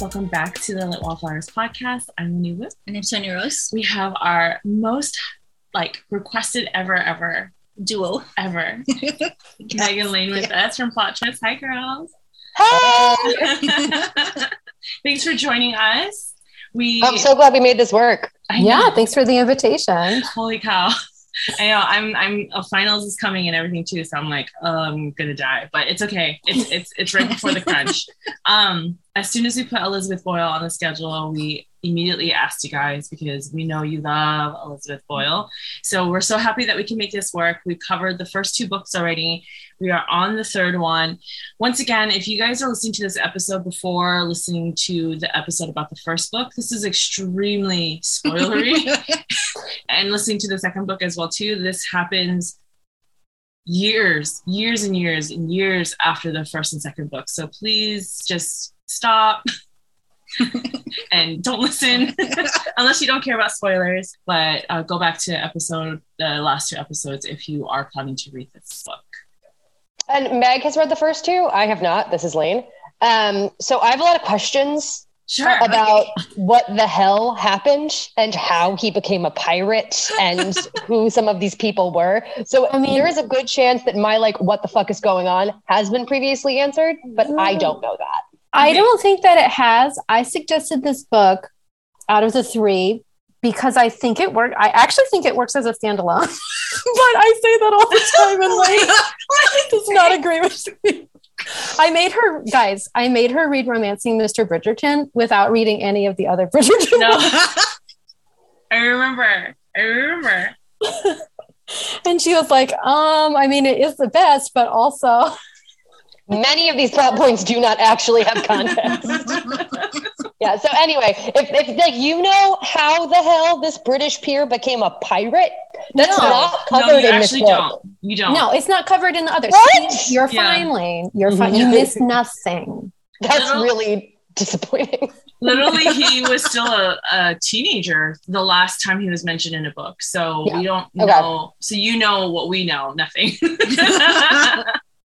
Hi, guys. Welcome back to the Lit Wallflowers podcast. I'm Winnie Wu. And I'm Sonia Rose. We have our most like requested ever, ever, Duo. ever Megan Lane with us from Plot Twist. Hi, girls. Hey! Thanks for joining us. We I'm so glad we made this work. I know. Yeah, thanks for the invitation. Holy cow. I know I'm I'm a finals is coming and everything too, so I'm like, oh, I'm gonna die. But it's okay. It's it's it's right before the crunch. Um, as soon as we put Elizabeth Boyle on the schedule, we immediately asked you guys because we know you love Elizabeth Boyle. So we're so happy that we can make this work. We've covered the first two books already. We are on the third one. Once again, if you guys are listening to this episode before listening to the episode about the first book, this is extremely spoilery. and listening to the second book as well too this happens years years and years and years after the first and second book so please just stop and don't listen unless you don't care about spoilers but uh, go back to episode the last two episodes if you are planning to read this book And Meg has read the first two. I have not. This is Lane. Um, so I have a lot of questions sure about what the hell happened and how he became a pirate and who some of these people were. So I mean, mean- there is a good chance that my like what the fuck is going on has been previously answered, but I don't know that. I don't think that it has. I suggested this book out of the three because I think it worked. I actually think it works as a standalone, but I say that all the time and like does not agree with me. I made her, guys, I made her read Romancing Mr. Bridgerton without reading any of the other Bridgerton no books. i remember i remember And she was like, um, I mean, it is the best, but also Many of these plot points do not actually have context. Yeah. So anyway, if, if like you know how the hell this British peer became a pirate, that's No. not no covered you in this actually book. don't you don't no, it's not covered in the others. What? You're Yeah. fine, Lane. You're fine. You mm-hmm. missed nothing. That's really disappointing. literally he was still a, a teenager the last time he was mentioned in a book so Yeah. we don't Okay. know so you know what we know nothing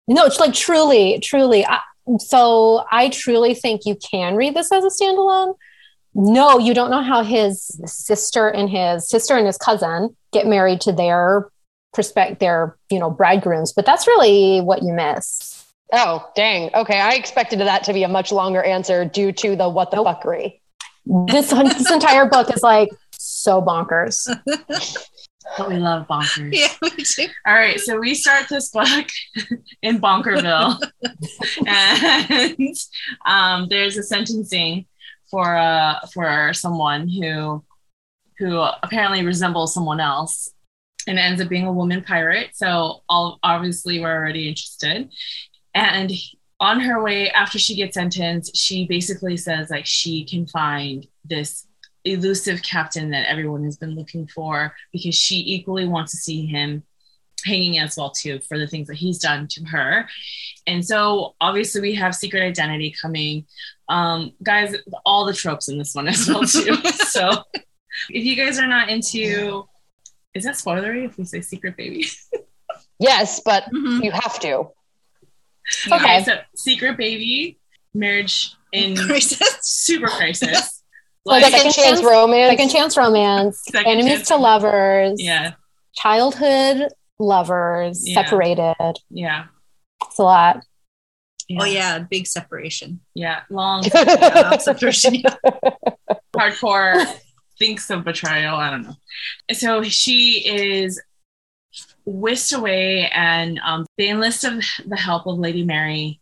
No, it's like truly, truly. I, so I truly think you can read this as a standalone. No, you don't know how his sister and his sister and his cousin get married to their prospect their you know bridegrooms, but that's really what you miss. Oh, dang. Okay. I expected that to be a much longer answer due to the what the Nope. fuckery. This this entire book is like so bonkers. but we love bonkers. Yeah, we do. all right so we start this book in bonkerville. And um, there's a sentencing for uh, for someone who who apparently resembles someone else and ends up being a woman pirate. So all obviously we're already interested. And on her way after she gets sentenced she basically says like she can find this elusive captain that everyone has been looking for because she equally wants to see him hanging as well too for the things that he's done to her and so obviously we have secret identity coming um guys all the tropes in this one as well too so if you guys are not into is that spoilery if we say secret baby Yes, but Mhm. you have to. okay Okay. so secret baby marriage in Crisis. super crisis Like, like second, second chance chance- romance. Second chance romance, Second enemies chance- to lovers, yeah childhood lovers, Yeah. separated. yeah It's a lot. Oh yeah, big separation. yeah long Yeah, separation. hardcore thinks of betrayal. I don't know. So she is whisked away, and um, they enlist of the help of Lady Mary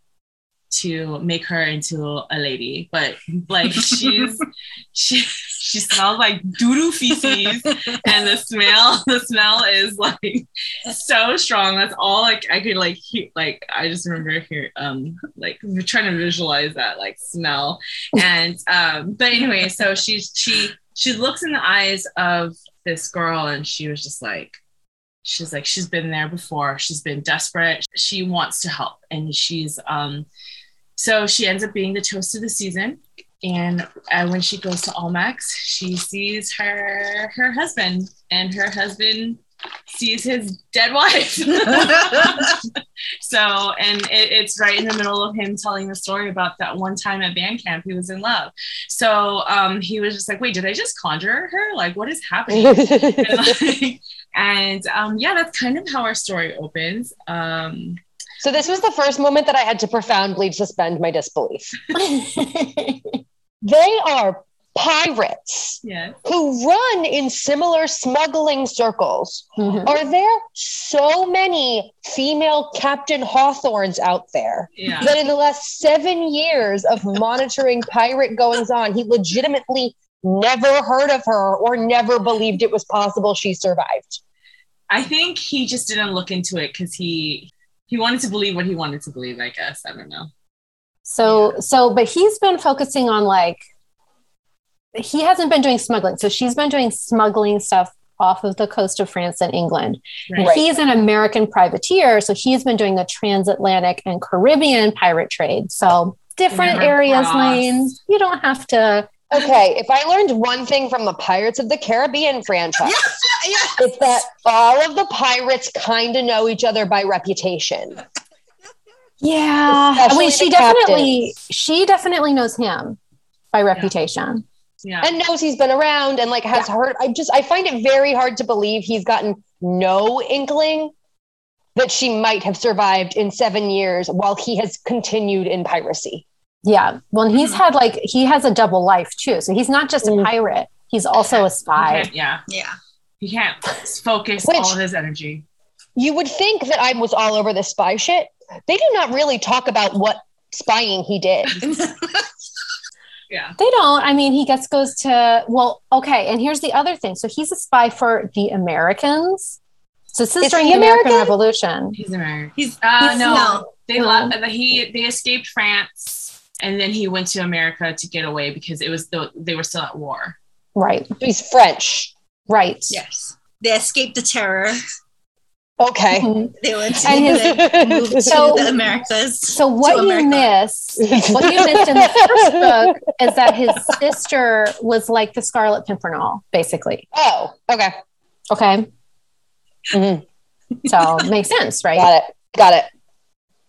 to make her into a lady. But like she's she she smells like doo doo feces, and the smell the smell is like so strong. That's all like I could like hear. Like I just remember here um like trying to visualize that like smell and um but anyway so she's she she looks in the eyes of this girl and she was just like she's like she's been there before she's been desperate she wants to help and she's um so she ends up being the toast of the season and uh, when she goes to Almack's, she sees her her husband, and her husband sees his dead wife. so So, and it, it's right in the middle of him telling the story about that one time at band camp he was in love. So um, he was just like, "Wait, did I just conjure her? Like, what is happening?" and, like, and, um, yeah, that's kind of how our story opens. Um, so this was the first moment that I had to profoundly suspend my disbelief. They are pirates yeah. who run in similar smuggling circles. Mhm. Are there so many female Captain Hawthorns out there Yeah. that in the last seven years of monitoring pirate goings on, he legitimately never heard of her or never believed it was possible she survived? I think he just didn't look into it because he he wanted to believe what he wanted to believe. I guess I don't know. So, so, but he's been focusing on like, he hasn't been doing smuggling. So she's been doing smuggling stuff off of the coast of France and England. Right. Right. He's an American privateer. So he's been doing the transatlantic and Caribbean pirate trade. So different areas, cross. lanes. You don't have to. Okay, if I learned one thing from the Pirates of the Caribbean franchise, yeah. it's that all of the pirates kind of know each other by reputation. Yeah. I mean, she the definitely, she definitely knows him by reputation. Yeah. and knows he's been around and like has heard i just i find it very hard to believe he's gotten no inkling that she might have survived in seven years while he has continued in piracy Yeah. Well, and he's Mhm. had like, he has a double life too. So he's not just a Mm. pirate, he's also a spy. yeah. Yeah. He can't focus Which- all of his energy. you would think that i was all over this spy shit they do not really talk about what spying he did Yeah. They don't. I mean, he gets goes to well, okay. And here's the other thing. So he's a spy for the Americans. So this is Is during the American American? Revolution. He's American. He's Uh, he's- no, they No. left. He they escaped France, and then he went to America to get away because it was the, they were still at war. Right. he's french Right. Yes. They escaped the terror. okay. They went to And his- they moved to So- the Americas. So what To you America. miss, what you missed in the first book is that his sister was like the Scarlet Pimpernel, basically. oh okay Okay. Mhm. So makes sense, right? got it got it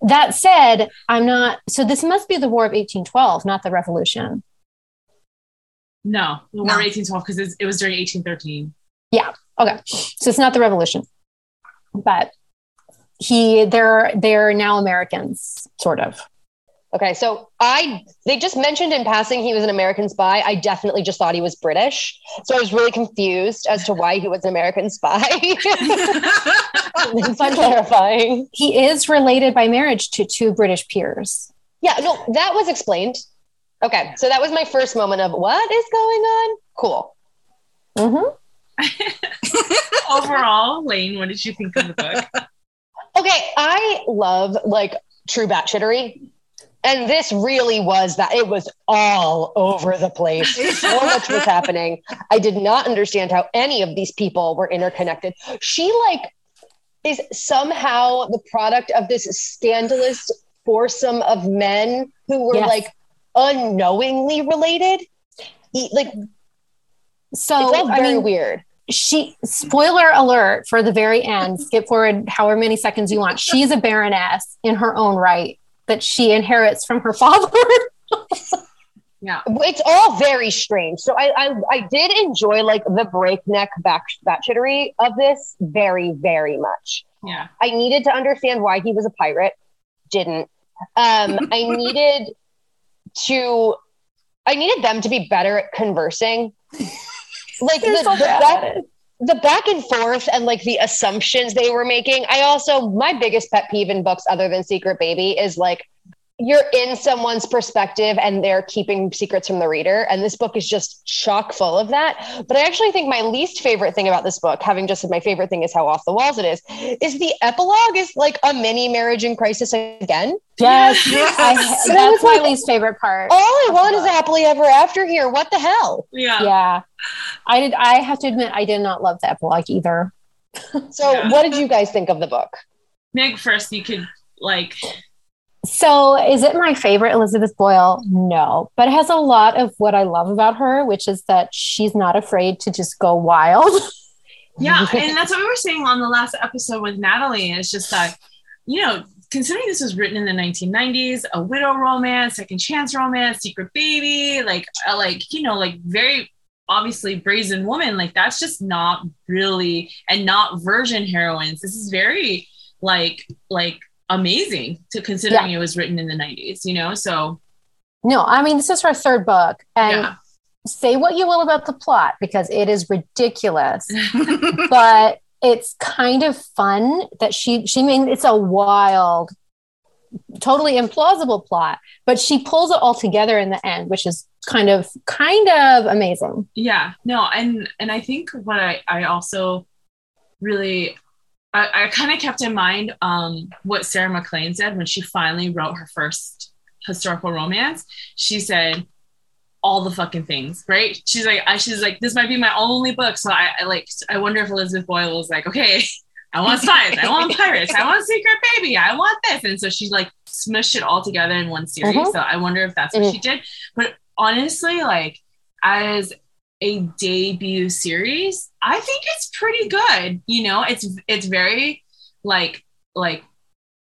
That said, I'm not. So this must be the War of 1812, not the Revolution. No, the War No. of 1812 because it was during 1813. Yeah. Okay, so it's not the Revolution, but he they're they're now Americans, sort of. Okay, so I they just mentioned in passing he was an American spy. I definitely just thought he was British. So I was really confused as to why he was an American spy. it's clarifying. He is related by marriage to two British peers. Yeah, no, that was explained. Okay, so that was my first moment of what is going on? Cool. Mm-hmm. Overall, Lane, what did you think of the book? Okay, I love like true batshittery. And this really was that it was all over the place. So much was happening. I did not understand how any of these people were interconnected. She like is somehow the product of this scandalous foursome of men who were Yes. like unknowingly related. E- Like So it's all I very mean, weird. she spoiler alert for the very end. Skip forward however many seconds you want. She's a baroness in her own right that she inherits from her father. Yeah. It's all very strange. So I, I I did enjoy like the breakneck back batshittery of this very very much. Yeah. I needed to understand why he was a pirate. Didn't. Um, I needed to. I needed them to be better at conversing. Like the, so the, bad back, at it. The back and forth and like the assumptions they were making. I also my biggest pet peeve in books other than Secret Baby is like you're in someone's perspective and they're keeping secrets from the reader. And this book is just chock full of that. But I actually think my least favorite thing about this book, having just said my favorite thing is how off the walls it is, is the epilogue is like a mini marriage in crisis again. Yes, Yes. I, And that's was my like, least favorite part. All I want is happily ever after here. What the hell? Yeah. Yeah, I did. I have to admit, I did not love the epilogue either. So, Yeah. what did you guys think of the book? Meg, first, you could like, So, is it my favorite Elizabeth Boyle? No, but it has a lot of what I love about her, which is that she's not afraid to just go wild. yeah. And that's what we were saying on the last episode with Natalie. It's just that, you know, considering this was written in the 1990s, a widow romance, second chance romance, secret baby, like uh, like you know, like very obviously brazen woman, like that's just not really and not virgin heroines. This is very like like amazing to considering it was written in the 90s, you know? So No, I mean this is her third book, and yeah. say what you will about the plot because it is ridiculous, but it's kind of fun that she she mean it's a wild, totally implausible plot, but she pulls it all together in the end, which is kind of kind of amazing. yeah no and and i think what i i also really i, I kind of kept in mind um what sarah maclean said when she finally wrote her first historical romance she said all the fucking things right she's like I, she's like this might be my only book so I, I like i wonder if elizabeth boyle was like okay i want spies i want pirates i want secret baby i want this and so she like smushed it all together in one series Mm-hmm. Mhm. so i wonder if that's what Mhm. she did but honestly like as a debut series i think it's pretty good you know? It's it's very like like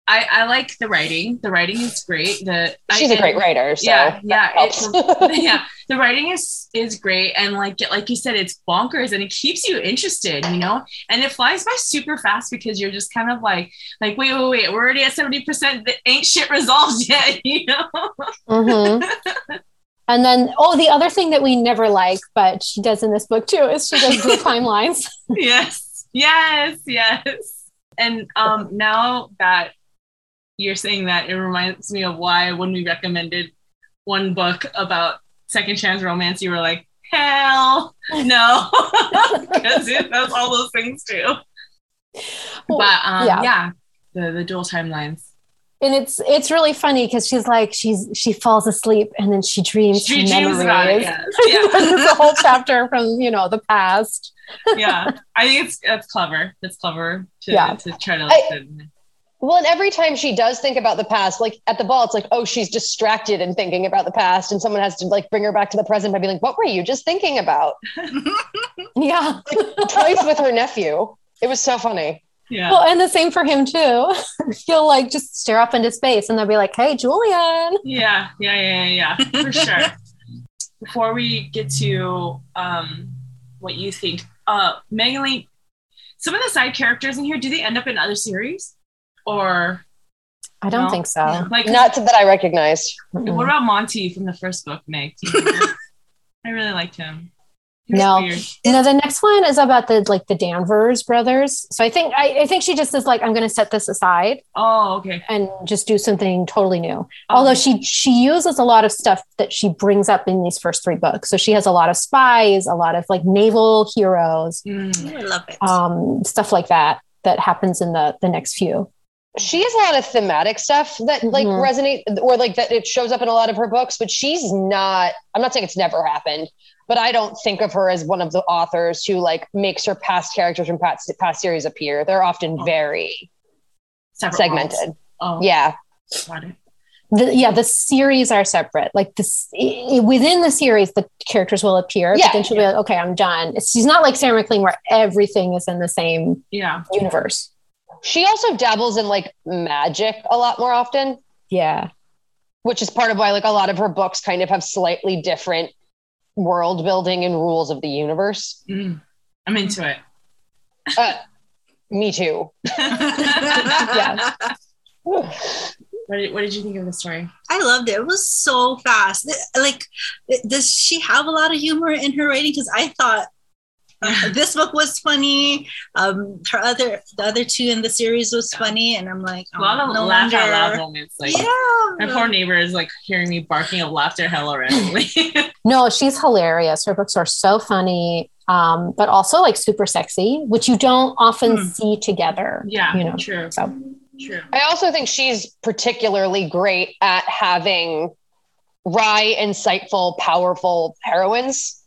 i i like the writing. The writing is great. The She's a a great writer, so yeah yeah helps. yeah. The writing is is great and like like you said it's bonkers and it keeps you interested you know? And it flies by super fast because you're just kind of like like wait wait wait we're already at 70% that ain't shit resolved yet you know? Mhm. And then, oh, the other thing that we never like, but she does in this book too, is she does dual timelines. yes. Yes. Yes. And um now that you're saying that it reminds me of why when we recommended one book about second chance romance you were like hell no. Because it does all those things too. Well, but um yeah. yeah, the the dual timelines and it's it's really funny because she's like she's she falls asleep and then she dreams she her dreams about it memories. yes. There's a whole chapter from you know the past. yeah yeah i think it's that's clever It's clever to, Yeah. to try to I- Well, and every time she does think about the past, like at the ball, it's like, oh, she's distracted and thinking about the past, and someone has to like bring her back to the present by being like, what were you just thinking about? Yeah. Twice with her nephew. It was so funny. Yeah Well, and the same for him too. He'll like just stare up into space and they'll be like, "Hey, Julian." Yeah, yeah, yeah, yeah, yeah, for sure. Before we get to um, what you think, uh, Megan some of the side characters in here, do they end up in other series, or I don't No. think so. like Not that I recognized. What about Monty from the first book, Meg? Do you remember? I really liked him. He was No. weird. know the next one is about the like the Danvers brothers. So I think I, I think she just is like, I'm going to set this aside Oh, okay. and just do something totally new. Although Um, she she uses a lot of stuff that she brings up in these first three books. So she has a lot of spies, a lot of like naval heroes, mm, I love it. um, stuff like that that happens in the the next few. She has a lot of thematic stuff that like Mhm. resonate or like that it shows up in a lot of her books, but she's not, I'm not saying it's never happened, but I don't think of her as one of the authors who like makes her past characters from past, past series appear. They're often Oh. very separate segmented. Oh, Yeah. The, yeah, the series are separate. Like this within the series, the characters will appear, Yeah. but then she'll be like, "Okay, I'm done." It's, she's not like Sarah MacLean, where everything is in the same Yeah. universe. She also dabbles in like magic a lot more often, Yeah, which is part of why like a lot of her books kind of have slightly different world building and rules of the universe. Mm, I'm into it. Uh, me too. Yeah. What did, what did you think of the story? I loved it. It was so fast. Like, does she have a lot of humor in her writing? Because I thought this book was funny. Um, her other, the other two in the series was funny, and I'm like, A lot oh, of no laugh out loud moments. Like yeah, my poor neighbor is like hearing me barking of laughter hella randomly. no, she's hilarious. Her books are so funny, um, but also like super sexy, which you don't often Hmm. see together. yeah, you know. true. So True. I also think she's particularly great at having wry, insightful, powerful heroines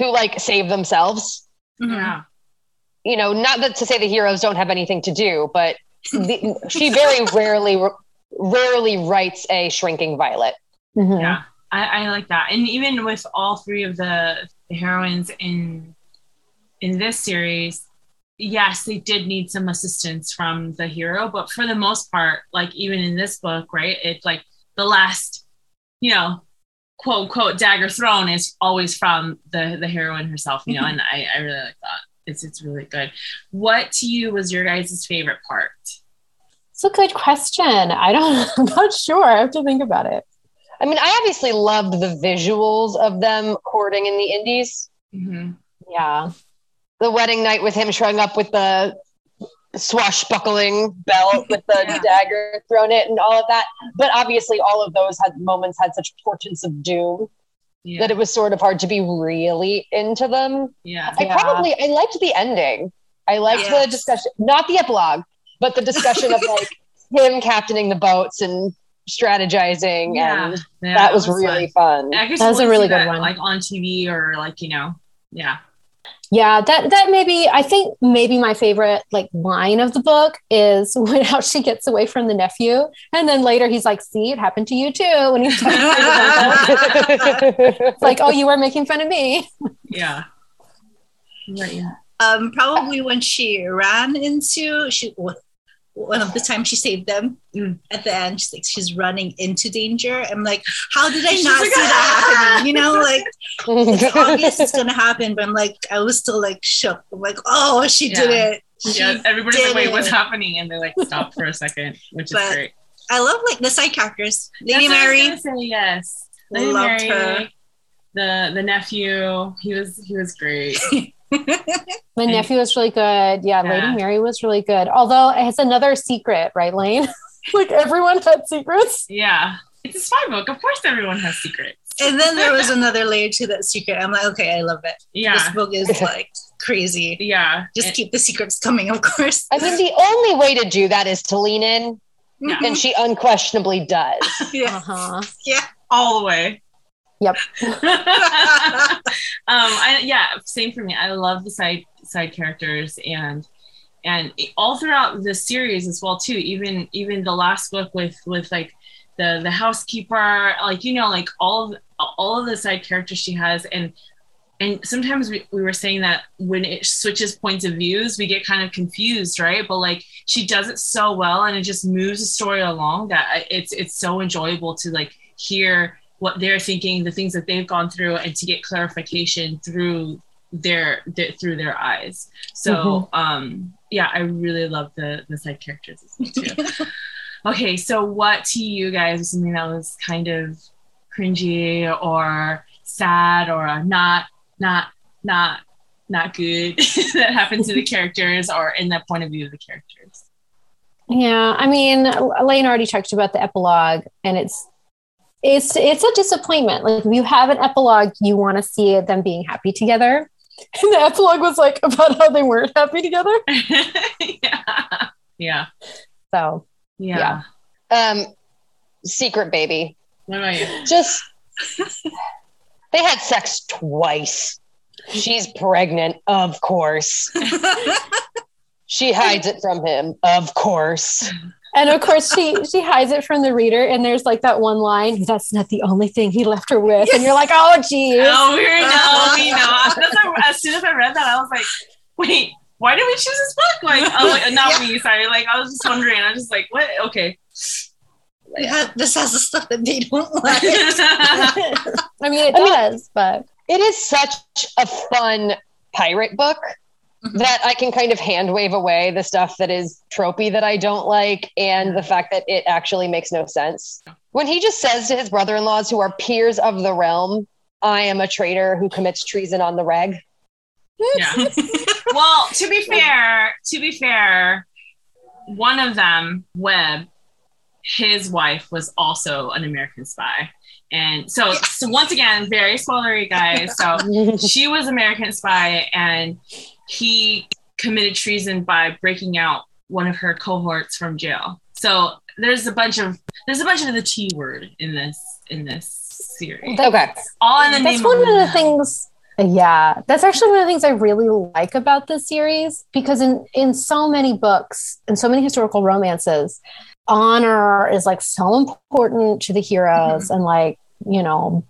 who like save themselves. Mhm. Yeah. You know, not that to say the heroes don't have anything to do, but the, she very rarely rarely writes a shrinking violet. mhm. Yeah. I, I like that. And even with all three of the, the heroines in in this series, yes, they did need some assistance from the hero, but for the most part, like even in this book, right, it's like the last, you know, quote unquote dagger thrown is always from the the heroine herself, you know, and I, I really like that. It's it's really good. What to you was your guys' favorite part? It's a good question. I don't. I'm not sure. I have to think about it. I mean, I obviously loved the visuals of them courting in the Indies. Mm-hmm. Yeah. The wedding night with him showing up with the swashbuckling belt with the Yeah. dagger thrown it and all of that. But obviously, all of those had moments had such portents of doom Yeah, that it was sort of hard to be really into them. yeah, I Yeah. probably I liked the ending. I liked Yeah. the discussion, not the epilogue, but the discussion of like him captaining the boats and strategizing, yeah. and Yeah, that was, fun. really fun. I guess That was a really good that, one. like on TV or like you know, yeah, Yeah, that that maybe I think maybe my favorite like line of the book is when how she gets away from the nephew, and then later he's like, "See, it happened to you too." When he's talking to it's like, "Oh, you were making fun of me." yeah. Right, yeah. um, probably when she ran into she one of the times she saved them Mm. at the end she's like she's running into danger i'm like how did i She's not like, see that "Ah!" happening you know like it's obvious it's gonna happen but i'm like i was still like shook i'm like oh she did it she yeah, everybody's like, wait, what's happening? And they like stop for a second, which is great. i love like the side characters lady That's what I was mary say, yes. Lady Loved Mary, her. the the nephew, he was he was great. My And- nephew was really good. Yeah, Yeah. Lady Mary was really good. Although it's another secret, right, Lane? like everyone had secrets. yeah. It's a spy book. Of course everyone has secrets. and then there was another layer to that secret i'm like okay i love it Yeah. this book is like crazy Yeah. just And- keep the secrets coming of course I mean, the only way to do that is to lean in, Yeah. and she unquestionably does. yeah Uh-huh. all the way. Yep. um I yeah, same for me. I love the side side characters and and all throughout the series as well too. Even even the last book with with like the the housekeeper, like you know, like all of all of the side characters she has and and sometimes we, we were saying that when it switches points of views we get kind of confused right but like she does it so well and it just moves the story along that it's it's so enjoyable to like hear what they're thinking the things that they've gone through and to get clarification through their, their through their eyes. So um yeah i really love the the side characters as well too. Okay so what to you guys was something that was kind of cringy or sad or not not not not good that happened to the characters or in the point of view of the characters? Yeah, I mean, Elaine already talked about the epilogue, and it's it's it's a disappointment. Like if you have an epilogue, you want to see them being happy together. And the epilogue was like about how they weren't happy together. yeah yeah So yeah, Yeah. Um, secret baby. what about you Just they had sex twice. She's pregnant, of course. She hides it from him, of course. And of course she she hides it from the reader, and there's like that one line, that's not the only thing he left her with. And you're like, oh geez. oh we know we know That's a- as soon as i read that i was like wait why did we choose this book like oh like, not me sorry like i was just wondering i was just like what okay Yeah, this has the stuff that they don't like. I mean it I mean- does, but It is such a fun pirate book. Mm-hmm. that I can kind of hand wave away the stuff that is tropey that I don't like and the fact that it actually makes no sense. When he just says to his brother in laws, who are peers of the realm, I am a traitor who commits treason on the reg. yeah well to be fair to be fair one of them webb his wife was also an american spy and so so once again very spoilery guys so she was american spy and he committed treason by breaking out one of her cohorts from jail. So there's a bunch of there's a bunch of the t word in this in this series. Okay. all in the that's name one of the things yeah that's actually one of the things i really like about this series because in in so many books and so many historical romances honor is like so important to the heroes mm-hmm. and like you know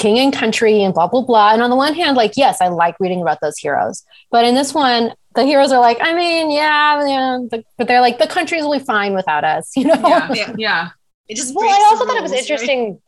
king and country and blah blah blah and on the one hand like yes i like reading about those heroes but in this one the heroes are like, I mean, yeah, yeah, but, but they're like, the countries will be fine without us, you know? Yeah, Yeah. yeah, It just Well, I the also thought it was rules, right? interesting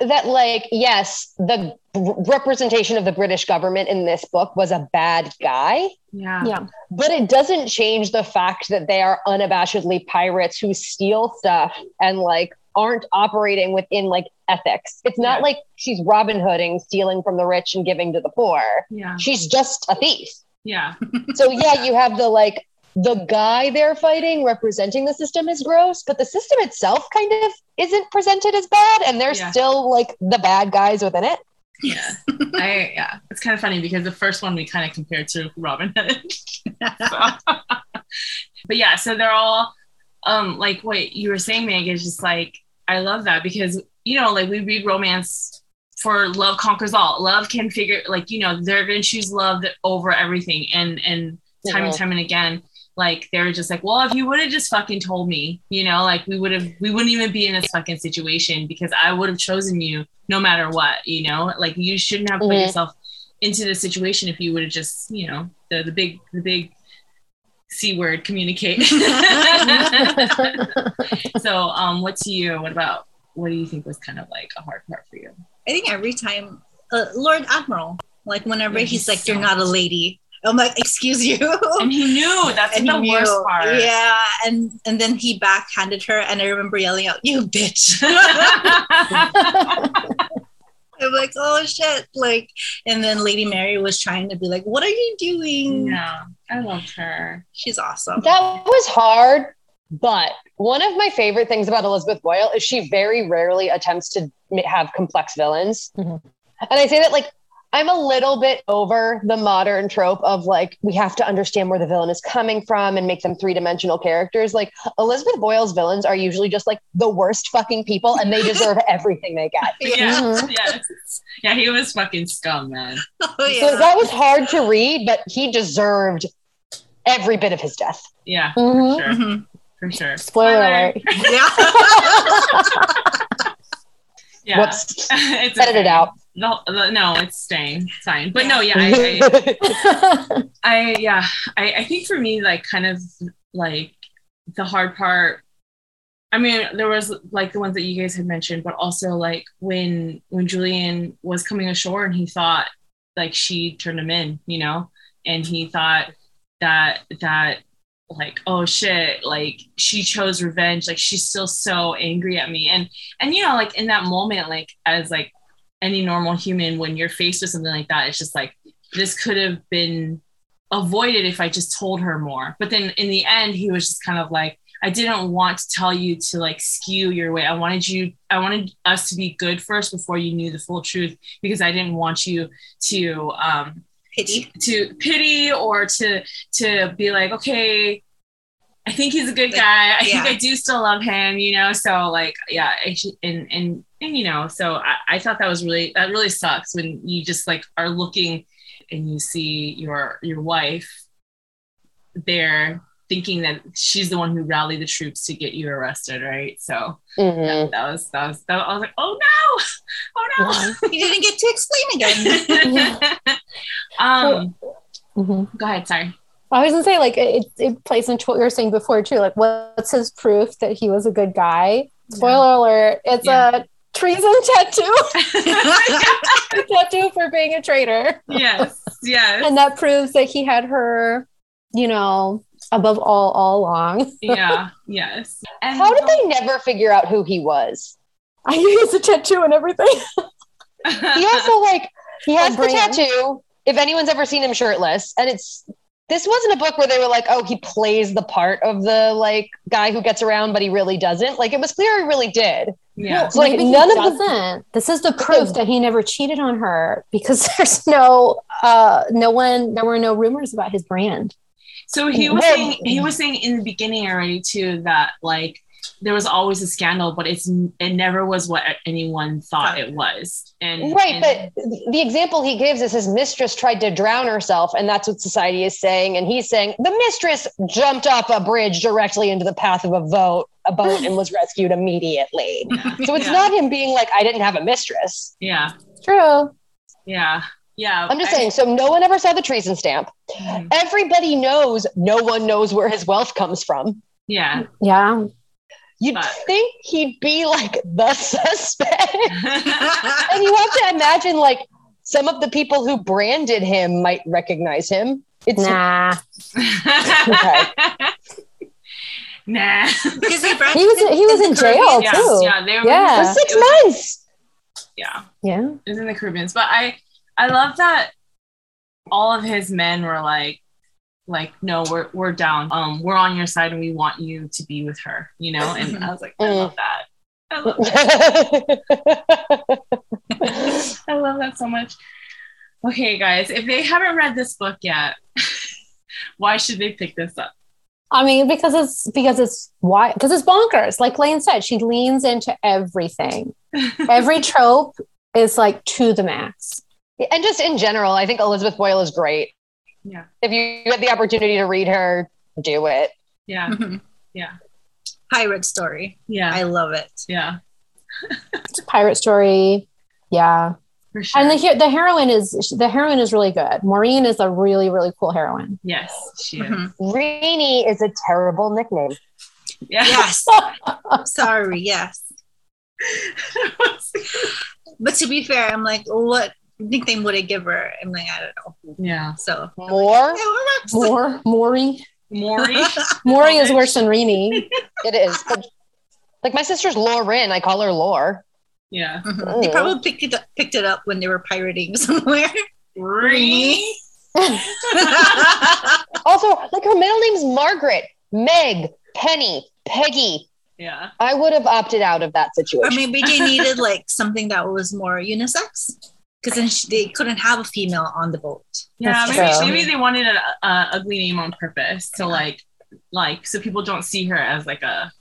that, like, yes, the r- representation of the British government in this book was a bad guy, yeah, Yeah. but it doesn't change the fact that they are unabashedly pirates who steal stuff and, like, aren't operating within like ethics. It's not Yeah. like she's Robin Hooding, stealing from the rich and giving to the poor. yeah, She's just a thief. yeah, So yeah, you have the like the guy they're fighting representing the system is gross, but the system itself kind of isn't presented as bad, and they're Yeah. still like the bad guys within it. yeah. I yeah, it's kind of funny because the first one we kind of compared to Robin Hood. So- but yeah, so they're all um like what you were saying, Meg, is just like I love that because you know, like we read romance for love conquers all. Love can figure like, you know, they're gonna choose love over everything and and time and Mhm. time and again. Like they're just like, well, if you would have just fucking told me, you know, like we would have, we wouldn't even be in this fucking situation because I would have chosen you no matter what, you know. Like you shouldn't have put Mhm. yourself into this situation if you would have just, you know, the the big the big c word communicate. so, um, what to you? What about what do you think was kind of like a hard part for you? I think every time, uh, Lord Admiral, like whenever Yeah, he's he's like, "You're not a lady," I'm like, "Excuse you." And he knew that's And the knew. worst part. Yeah, and and then he backhanded her, and I remember yelling out, "You bitch!" I'm like, "Oh shit!" Like, and then Lady Mary was trying to be like, "What are you doing?" yeah, I loved her. She's awesome. That was hard, but one of my favorite things about Elizabeth Boyle is she very rarely attempts to have complex villains. Mhm. And I say that like I'm a little bit over the modern trope of like we have to understand where the villain is coming from and make them three-dimensional characters. Like Elizabeth Boyle's villains are usually just like the worst fucking people and they deserve everything they get. Yeah, Mhm. yes, yeah. He was fucking scum, man. Oh So that was hard to read, but he deserved every bit of his death. Yeah, Mhm. for sure, Mhm. for sure. Spoiler alert. Yeah. Yeah, Whoops. it's Edit it out. No, the- no, it's staying. It's fine. But no, yeah, I, I, I yeah, I, I think for me, like kind of like the hard part. I mean, there was like the ones that you guys had mentioned, but also like when when Julian was coming ashore and he thought like she turned him in, you know, and he thought that that like oh shit like she chose revenge. Like she's still so angry at me. And and you know like in that moment like as like any normal human when you're faced with something like that it's just like this could have been avoided if i just told her more. But then in the end he was just kind of like i didn't want to tell you to like skew your way. I wanted you i wanted us to be good first before you knew the full truth because i didn't want you to um Pity. to pity or to to be like okay i think he's a good Like, guy. I think i do still love him you know? So like yeah and and and you know so I, I thought that was really that really sucks when you just like are looking and you see your your wife there thinking that she's the one who rallied the troops to get you arrested right? So Mhm. that was that was that I was like oh no! Oh no! You didn't get to explain again. um Mhm. go ahead sorry I was gonna say, like, it, it plays into what you were saying before too. Like, what's his proof that he was a good guy? Spoiler alert: it's Yeah. a treason tattoo, tattoo for being a traitor, yes, yes, and that proves that he had her, you know, above all all along. yeah, yes. And How did they never figure out who he was? I he has a tattoo and everything. He also like he has the tattoo. If anyone's ever seen him shirtless, and it's this wasn't a book where they were like, oh, he plays the part of the like guy who gets around, but he really doesn't. Like it was clear he really did. yeah, It's like Maybe none of the doesn't. This is the proof that he never cheated on her because there's no, uh, no one. There were no rumors about his brand. So he was saying he was saying in the beginning already too that like there was always a scandal, but it's it never was what anyone thought it was. And Right, and- but the example he gives is his mistress tried to drown herself, and that's what society is saying. And he's saying the mistress jumped off a bridge directly into the path of a boat, a boat, and was rescued immediately. yeah, So it's Yeah. not him being like, "I didn't have a mistress." yeah, True. yeah. Yeah. I'm just I- saying. So no one ever saw the treason stamp. Mhm. Everybody knows no one knows where his wealth comes from. Yeah. Yeah. You'd But- think he'd be like the suspect. and you have to imagine like some of the people who branded him might recognize him. It's Nah. nah. because they He was he was in the jail Caribbean. Yeah, too. yeah, they were Yeah. for six was- months. Yeah, Yeah. it was in the Caribbean. But I, I love that all of his men were like, like, no, we're we're down. Um, we're on your side, and we want you to be with her. You know, and I was like, I Mm. love that. I love that. I love that so much. Okay, guys, if they haven't read this book yet, why should they pick this up? I mean, because it's because it's why because it's bonkers. Like Lane said, she leans into everything. Every trope is like to the max. and just in general, I think Elizabeth Boyle is great. Yeah. If you get the opportunity to read her, do it. Yeah, Mhm. Yeah. Pirate story. yeah, I love it. yeah, It's a pirate story. Yeah. for sure. And the the heroine is the heroine is really good. Maureen is a really really cool heroine. yes, she is. Mhm. Reenie is a terrible nickname. Yeah. Yes. Sorry. Yes. But to be fair, I'm like, what nickname would I give her? I'm like, I don't know. yeah. So More, Yeah. More Maury. Maury. Maury is worse than Reenie. it is. But, like my sister's Lauren, I call her Lore. Yeah. Mhm. They probably picked it up, picked it up when they were pirating somewhere. Reenie. Also, like her middle name's Margaret, Meg, Penny, Peggy. Yeah. I would have opted out of that situation. or situation. maybe they needed like something that was more unisex because then sh- they couldn't have a female on the boat. Yeah. That's Maybe, maybe they wanted a, a ugly name on purpose. So like, like, so people don't see her as like a,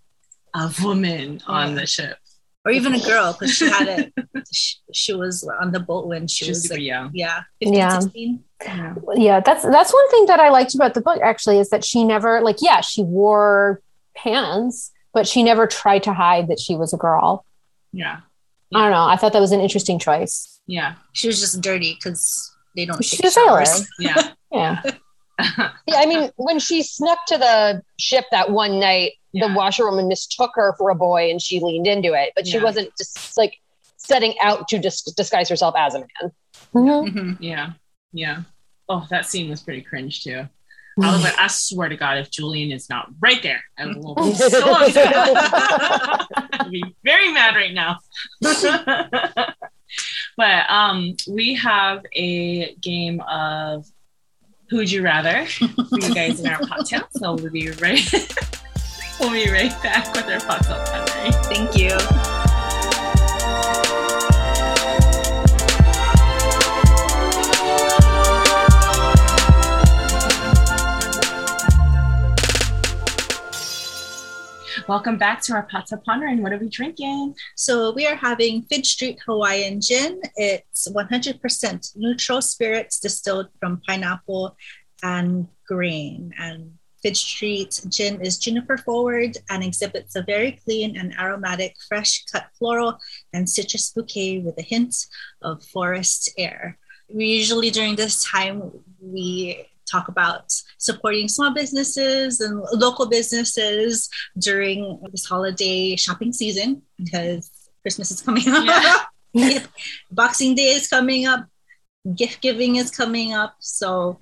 a woman on the ship. Or even a girl because she had it. She, she was on the boat when she She was was super like, young. yeah, 15, Yeah. 16. Yeah. yeah that's that's one thing that i liked about the book actually is that she never like yeah she wore pants but she never tried to hide that she was a girl Yeah. i don't know i thought that was an interesting choice Yeah. She was just dirty because they don't she's take showers. Yeah. yeah Yeah, I mean, when she snuck to the ship that one night, Yeah. the washerwoman mistook her for a boy and she leaned into it, but she Yeah. wasn't just like setting out to dis- disguise herself as a man. Mhm. Mhm. Yeah. Yeah. Oh, that scene was pretty cringe too. I was like, I swear to God, if Julian is not right there, I will be so upset. I'll be very mad right now. But um, we have a game of Who'd You Rather for you guys in our cocktail. So we'll be right we'll be right back with our cocktail summary. Thank you. Welcome back to our Pata Pondering. What are we drinking? So we are having Fid Street Hawaiian Gin. It's 100% neutral spirits distilled from pineapple and grain. And Fid Street Gin is juniper forward and exhibits a very clean and aromatic, fresh cut floral and citrus bouquet with a hint of forest air. We usually during this time we talk about supporting small businesses and local businesses during this holiday shopping season because Christmas is coming up. Yeah. Boxing Day is coming up. Gift giving is coming up. So,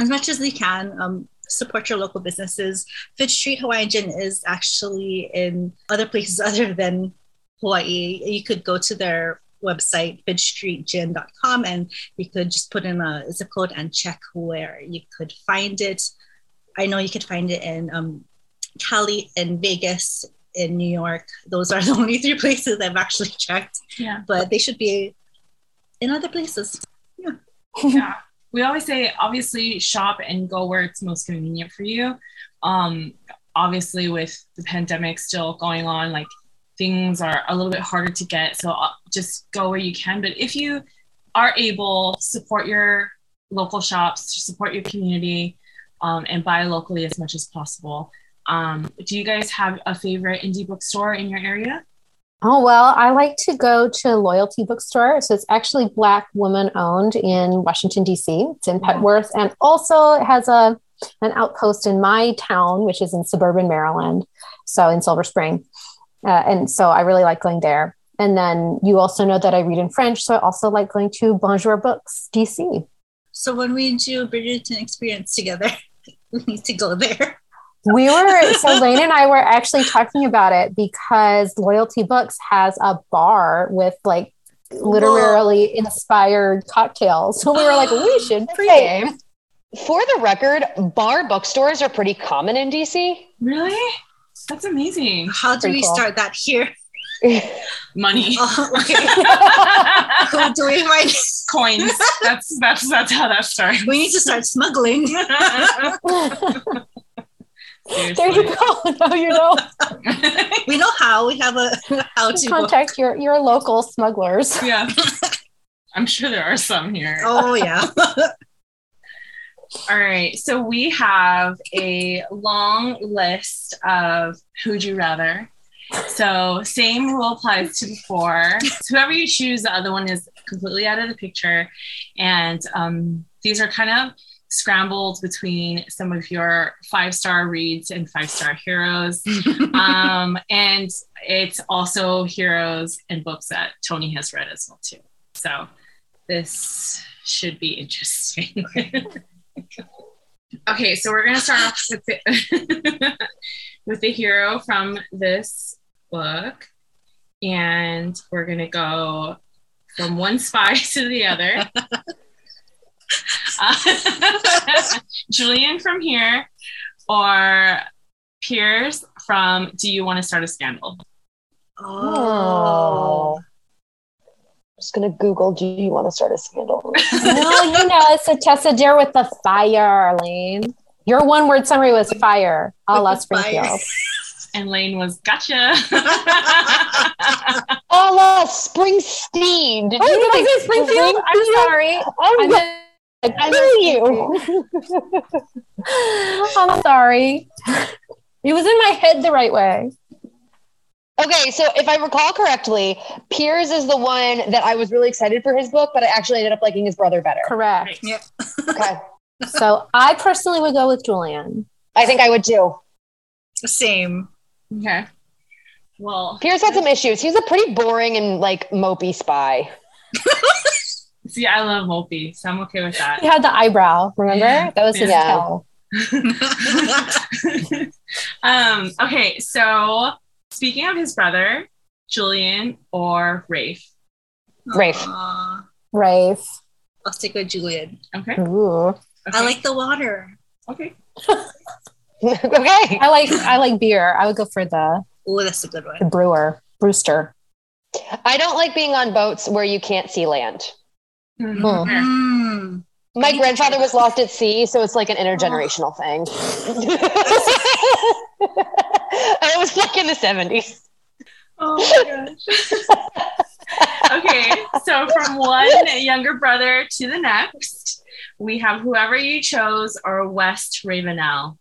as much as we can, um, support your local businesses. Fid Street Hawaiian Gin is actually in other places other than Hawaii. You could go to their website, fidstreetgin.com, and you could just put in a zip code and check where you could find it. I know you could find it in um, Cali and Vegas in New York. Those are the only three places I've actually checked, Yeah. but they should be in other places. Yeah. yeah we always say obviously shop and go where it's most convenient for you um obviously with the pandemic still going on like things are a little bit harder to get so uh, just go where you can but if you are able support your local shops support your community um, and buy locally as much as possible um, do you guys have a favorite indie bookstore in your area Oh, well, I like to go to Loyalty Bookstore. So it's actually Black woman owned in Washington, D.C. It's in Petworth and also it has a an outpost in my town, which is in suburban Maryland. So in Silver Spring. Uh, and so I really like going there. And then you also know that I read in French. So I also like going to Bonjour Books, DC. So when we do Bridgerton experience together, we need to go there. We were so Lane and I were actually talking about it because Loyalty Books has a bar with like literally inspired cocktails. So we were like, we should pregame. For the record, bar bookstores are pretty common in DC. Really? That's amazing. How do Pretty we cool. start that here? Money, Oh, okay. Who do we find? coins. That's that's that's how that starts. We need to start smuggling. There you go. Now you know. We know how. We have a how to. book. Contact your your local smugglers. yeah. I'm sure there are some here. Oh yeah. All right. So we have a long list of who'd you rather. So same rule applies to before. So whoever you choose, the other one is completely out of the picture. And um, these are kind of scrambled between some of your five star reads and five star heroes. um, and it's also heroes and books that Tony has read as well too. So this should be interesting. okay, so we're gonna start off with the with the hero from this book, and we're gonna go from one spy to the other. Uh, Julian from here, or Piers from Do You Want to Start a Scandal? Oh. Just gonna Google. Do you want to start a scandal? no, you know, it's a Tessa Dare with the fire, Arlene. Your one word summary was fire, a la With the. Springfield. And Lane was gotcha. Oh, la Springsteen. Did Oh, you did I say Springfield? I'm sorry. I'm, I meant- I knew you. I'm sorry. It was in my head the right way. Okay, so if I recall correctly, Piers is the one that I was really excited for his book, but I actually ended up liking his brother better. Correct. Yeah. Okay, So I personally would go with Julian. I think I would too. Same. okay. Well, Piers had some issues. He's a pretty boring and like mopey spy. see, I love Mopey, so I'm okay with that. He had the eyebrow, remember? That was his Yeah. tell. um, okay, so speaking of his brother, Julian or Rafe. Rafe. Aw. Rafe. I'll stick with Julian. Okay. Ooh. okay. I like the water. Okay. okay. I like I like beer. I would go for the, Oh, that's a good one. the one. brewer. Brewster. I don't like being on boats where you can't see land. Hmm, Hmm. fair. Mm. My grandfather was lost at sea, so it's like an intergenerational thing. I was like in the 70s. Oh my gosh. okay, so from one younger brother to the next, we have whoever you chose or West Ravenel.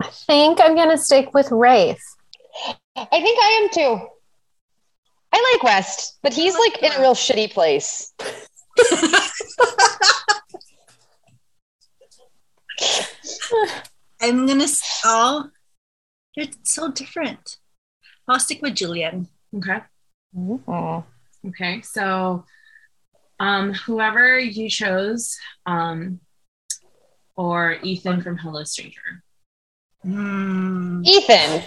I think I'm gonna stick with Rafe. I think I am too. I like West, but he's like in a real shitty place. I'm gonna. s- Oh, they're so different. I'll stick with Julian. Okay. Mm. Okay. So um whoever you chose, um, or Ethan from Hello Stranger. Mm. Ethan.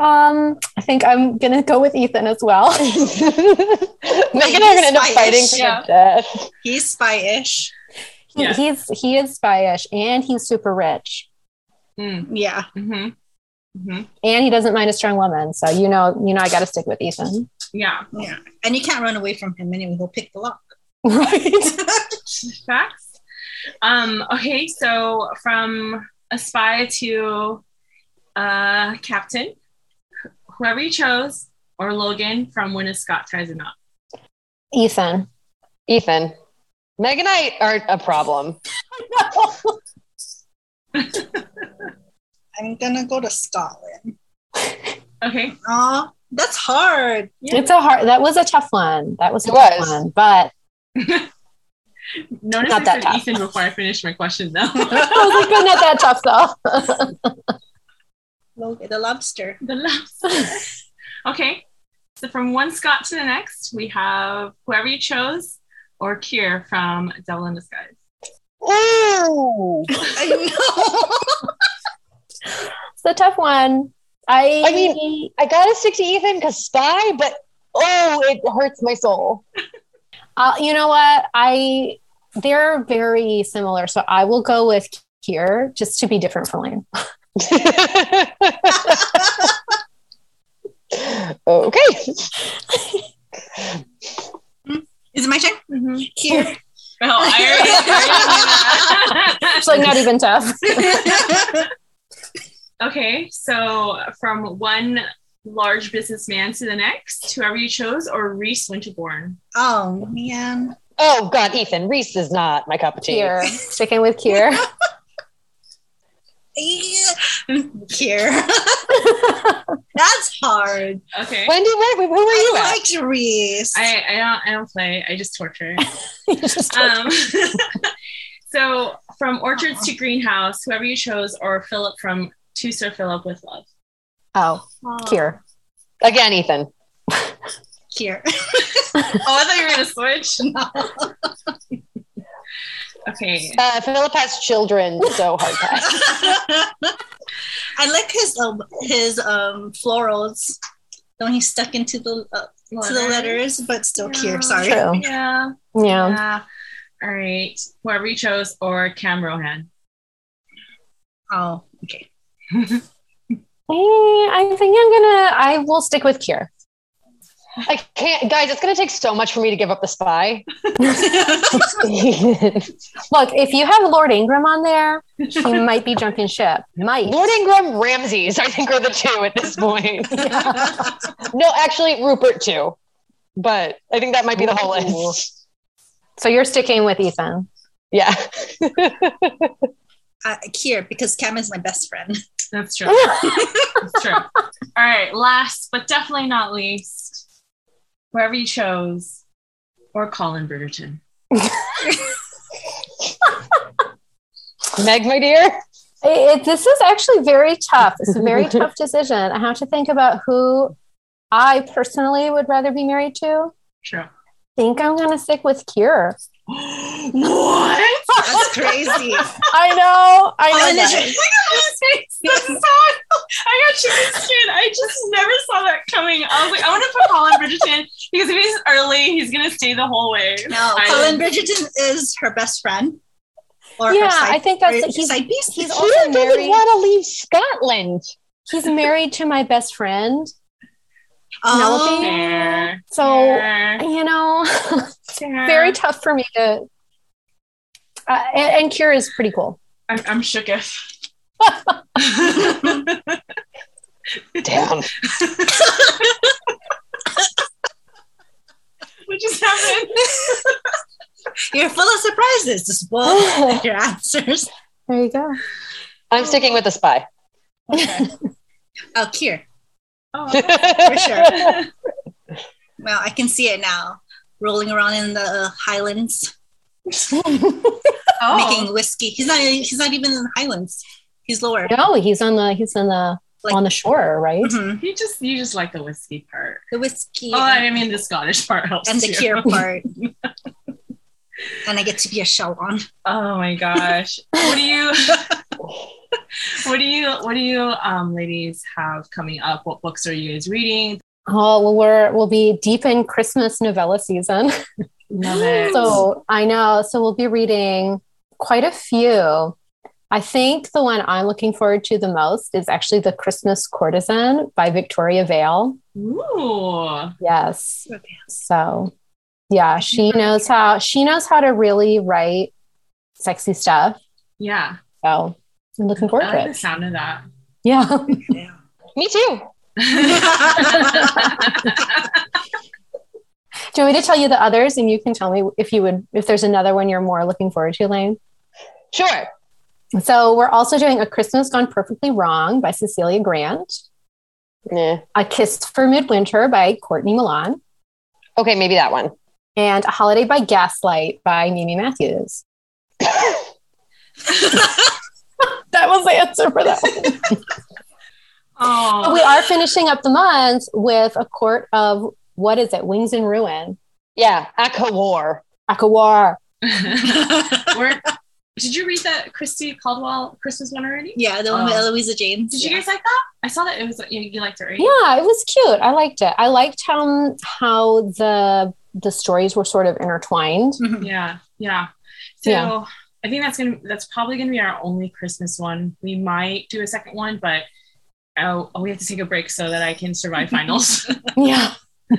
Um, I think I'm gonna go with Ethan as well. Megan and I are gonna end up He's fighting spyish, to yeah. death. He's spy-ish. He- Yeah. He's he is spyish and he's super rich. Mm, Yeah. hmm hmm And he doesn't mind a strong woman. So you know, you know I gotta stick with Ethan. Yeah. Yeah. And you can't run away from him anyway. He'll pick the lock. Right. Facts. Um, okay, so from a spy to uh captain, whoever you chose, or Logan from When a Scot Ties a Knot. Ethan. Ethan. Meg and I are a problem. I'm gonna go to Scotland. Okay. Oh, That's hard. Yeah. It's a hard. That was a tough one. That was a It tough was. one. But Notice Not I that said tough. Ethan before I finished my question, though. Oh, I was like, "But not that tough though. Logan, the lobster. the lobster. okay. So from one Scot to the next, we have whoever you chose or Keir from Devil in Disguise. Ooh. I know. It's a tough one. I. I mean- I gotta stick to Ethan because spy, but oh, it hurts my soul. Uh, you know what? I they're very similar, so I will go with here just to be different from Lane. okay. Is it my turn? Mm-hmm. Here. Oh, I already, I already It's like not even tough. Okay, so from one large businessman to the next, whoever you chose, or Rhys Winterborne. oh man. Oh God, Ethan Rhys is not my cup of tea. Keir, sticking with Keir. Here. That's hard. Okay. Wendy, where, who were you I at? Rhys. I, I don't I don't play. I just torture. Just- Um, so from orchards to greenhouse, whoever you chose, or Philip from To Sir Philip with Love. oh, Keir. Again, Ethan. Here. Oh, I thought you were gonna switch. Okay. Uh, Philip has children, so hard pass. I like his um, his um florals. Don't he stuck into the uh, to the letters, but still Yeah. here. Sorry. True. Yeah. Yeah. Yeah. All right. Whoever you chose, or Cam Rohan. Oh, okay. Eh, I think I'm gonna. I will stick with Keir. I can't, guys. It's gonna take so much for me to give up the spy. Look, if you have Lord Ingram on there, she might be jumping ship. Might. Lord Ingram, Ramses, I think are the two at this point. no, actually, Rupert too. But I think that might be the whole list. So you're sticking with Ethan. Yeah. uh, here because Cam is my best friend. That's true. That's true. All right. Last but definitely not least, wherever you chose, or Colin Bridgerton. Meg, my dear. It, it- this is actually very tough. It's a very tough decision. I have to think about who I personally would rather be married to. True. think I'm gonna stick with Keir. what? That's crazy. I know. I know. Oh, and That's so, I got chicken skin. I just never saw that coming. I was like, I want to put Colin Bridgerton because if he's early, he's gonna stay the whole way. no, I- Colin Bridgerton is her best friend. Or her Yeah, side- I think that's her he's side piece. he's Who also doesn't married. want to leave Scotland? He's married to my best friend. oh, Fair. So Fair. you know, Fair. very tough for me to. Uh, and, and Keir is pretty cool. I'm, I'm shooketh. Damn. what just happened? you're full of surprises. Just spoil your answers. There you go. I'm sticking with the spy. Okay. Oh, Keir. Oh. For sure. Well, I can see it now. Rolling around in the uh, Highlands, Oh. making whiskey. He's not. He's not even in the Highlands. He's lower. No, he's on the he's on the Like- on the shore, right? Mhm. You just you just like the whiskey part. The whiskey Oh, I mean the Scottish part helps and the too. Keir part. and I get to be a show Shelon. Oh my gosh. What do you what do you what do you um ladies have coming up? What books are you guys reading? Oh well, we're we'll be deep in Christmas novella season. Love it. So I know. So we'll be reading quite a few. I think the one I'm looking forward to the most is actually The Christmas Courtesan by Victoria Vale. Ooh. Yes. Okay. So yeah, she knows how she knows how to really write sexy stuff. Yeah. So I'm looking forward I to like the it. sound of that. Yeah. Yeah. Me too. Do you want me to tell you the others and you can tell me if you would if there's another one you're more looking forward to, Lane? Sure. So we're also doing A Christmas Gone Perfectly Wrong by Cecilia Grant. Yeah. A Kiss for Midwinter by Courtney Milan, Okay, maybe that one. and A Holiday by Gaslight by Mimi Matthews. That was the answer for that one. But Oh, we are finishing up the month with a court of what is it? Wings in Ruin. Yeah, Aka War. Akawar. We're- did you read that Christi Caldwell Christmas one already? yeah, the one with Oh. Eloisa James. Did you Yeah. guys like that? I saw that it was you, you liked it, right? Yeah, it was cute. I liked it. I liked how how the the stories were sort of intertwined. Mhm. Yeah, yeah. So Yeah. I think that's gonna that's probably gonna be our only Christmas one. We might do a second one, but oh, we have to take a break so that I can survive finals. Yeah.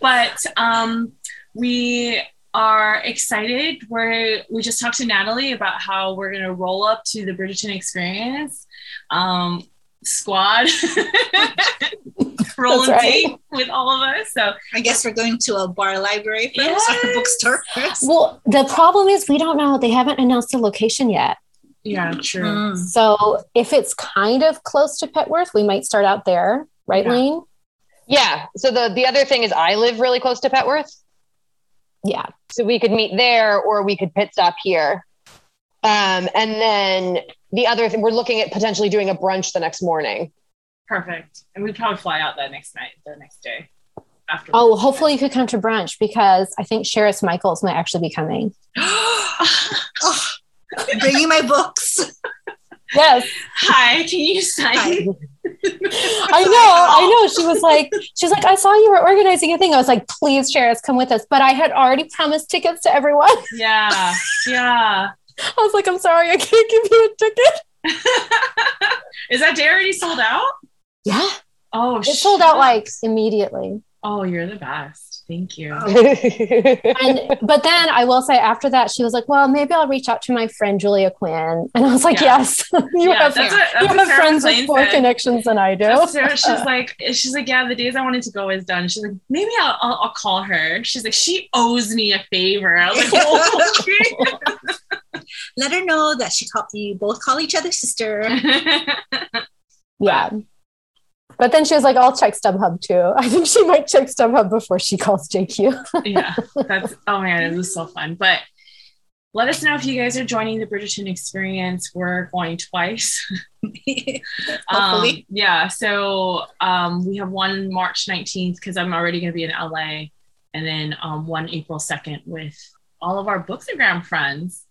but um, we are excited. We're we just talked to Natalie about how we're gonna roll up to the Bridgerton experience um, squad, rolling That's right. deep with all of us. So I guess we're going to a bar library first or a bookstore first. Well, the problem is we don't know. They haven't announced the location yet. yeah, true. Mm. So if it's kind of close to Petworth, we might start out there, right, Yeah. Lane? Yeah. So the the other thing is I live really close to Petworth. Yeah. So we could meet there or we could pit stop here. Um, and then the other thing, we're looking at potentially doing a brunch the next morning. Perfect. And we'd probably fly out that next night, the next day. After. Oh, hopefully you could come to brunch because I think Sheriff Michaels might actually be coming. oh, bringing my books. Yes. Hi, can you sign? Hi. I know. I know. She was like, she was like, I saw you were organizing a thing. I was like, please, Sheriff, come with us. But I had already promised tickets to everyone. Yeah, yeah. I was like, I'm sorry, I can't give you a ticket. Is that day already sold out? Yeah. Oh, It sold out like immediately. Oh, you're the best. Thank you. And but then I will say after that, she was like, Well, maybe I'll reach out to my friend Julia Quinn. And I was like, Yeah. Yes, you yeah, have, that's you that's what have friends MacLean with more connections than I do. Sarah, she's like, she's like, yeah, the days I wanted to go is done. She's like, maybe I'll, I'll, I'll call her. She's like, she owes me a favor. I was like, oh, okay. Let her know that she called you both call each other sister. Yeah. But then she was like, I'll check StubHub too. I think she might check StubHub before she calls JQ. yeah, that's oh man, it was so fun. But let us know if you guys are joining the Bridgerton experience. We're going twice. Hopefully. Um, yeah, so um, we have one March 19th because I'm already going to be in LA, and then um, one April 2nd with all of our Bookstagram friends.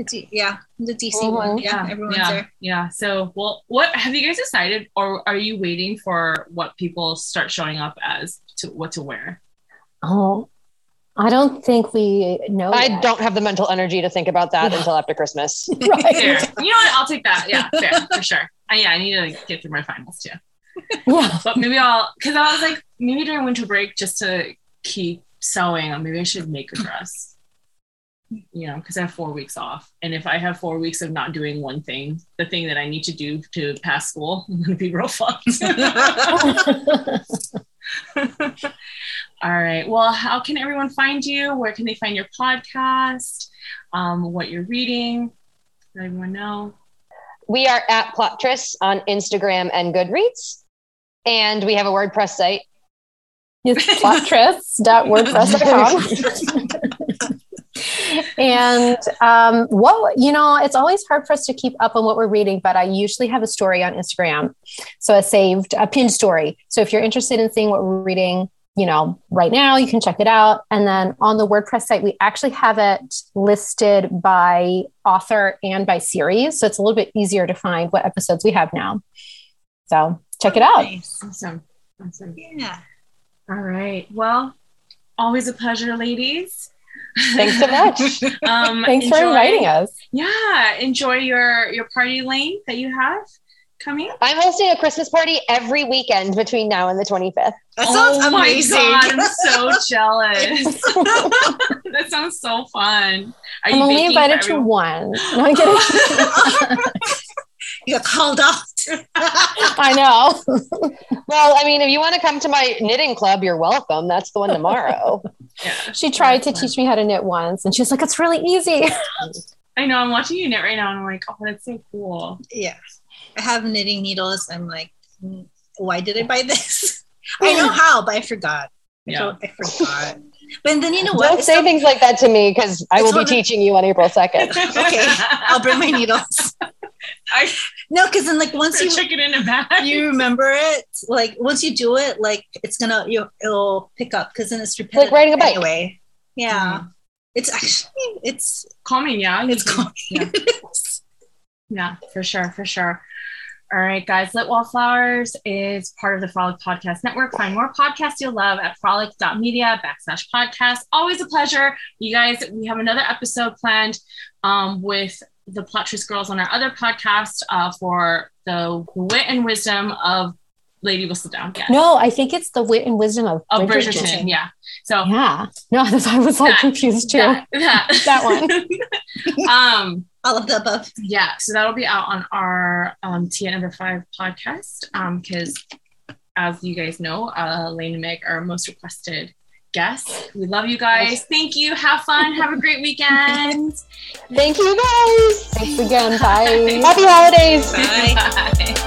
The D- yeah, the DC Mhm. one. Yeah, everyone's yeah, there. yeah. So, well, what have you guys decided, or are you waiting for what people start showing up as to what to wear? Oh, I don't think we know. I yet. don't have the mental energy to think about that until after Christmas. Fair. Right. you know what? I'll take that. Yeah, fair for sure. Uh, yeah, I need to like, get through my finals too. Yeah. But maybe I'll, because I was like, maybe during winter break, just to keep sewing, maybe I should make a dress. You know, because I have four weeks off, and if I have four weeks of not doing one thing, the thing that I need to do to pass school, I'm gonna be real fucked. All right. Well, how can everyone find you? Where can they find your podcast? Um, what you're reading? Let everyone know. we are at Plottress on Instagram and Goodreads. And we have a WordPress site. It's plottress.wordpress.com. and um, what you know, it's always hard for us to keep up on what we're reading, but I usually have a story on Instagram, so a saved, a pinned story. So if you're interested in seeing what we're reading, you know, right now, you can check it out. And then on the WordPress site, we actually have it listed by author and by series, so it's a little bit easier to find what episodes we have now. So check it out. Nice. Awesome. Awesome. Yeah. All right. Well, always a pleasure, ladies. Thanks so much. um, Thanks for inviting us. Yeah, enjoy your your party lane that you have coming. I'm hosting a Christmas party every weekend between now and the 25th. That sounds oh amazing. my god, I'm so jealous. that sounds so fun. Are I'm you only invited to one. No, I'm kidding. You got called out. I know. Well, I mean, if you want to come to my knitting club, you're welcome. That's the one tomorrow. Yeah. She tried to fun. teach me how to knit once, and she's like, "It's really easy." I know. I'm watching you knit right now, and I'm like, oh, that's so cool. yeah. I have knitting needles. I'm like, mm, why did I buy this? I know how, but I forgot. Yeah. don't- I forgot. But then you know what? Don't say some- things like that to me because I will be teaching you on April 2nd. Okay, I'll bring my needles. I No, because then like once you chicken in a bag. you remember it, like once you do it, like it's gonna you it'll pick up because then it's repetitive. Like riding a bike. Anyway, yeah, mm-hmm. it's actually it's calming, yeah. it's can- calming. Yeah. Yeah, for sure, for sure. All right, guys. Lit Wallflowers is part of the Frolic Podcast Network. Find more podcasts you'll love at frolic.media backslash podcast. Always a pleasure. You guys, we have another episode planned um, with the Plot Twist Girls on our other podcast uh, for the wit and wisdom of Lady Whistledown. Yes. No, I think it's the wit and wisdom of, Of Bridgerton. Bridgerton. Yeah. So Yeah. No, I was like That- confused too. that, that, That one. um, All of the above. yeah so that'll be out on our um tia number five podcast um because as you guys know uh lane and meg are our most requested guests we love you guys thank you have fun have a great weekend Thank you guys. Thanks again. Bye. Happy holidays. Bye. Bye.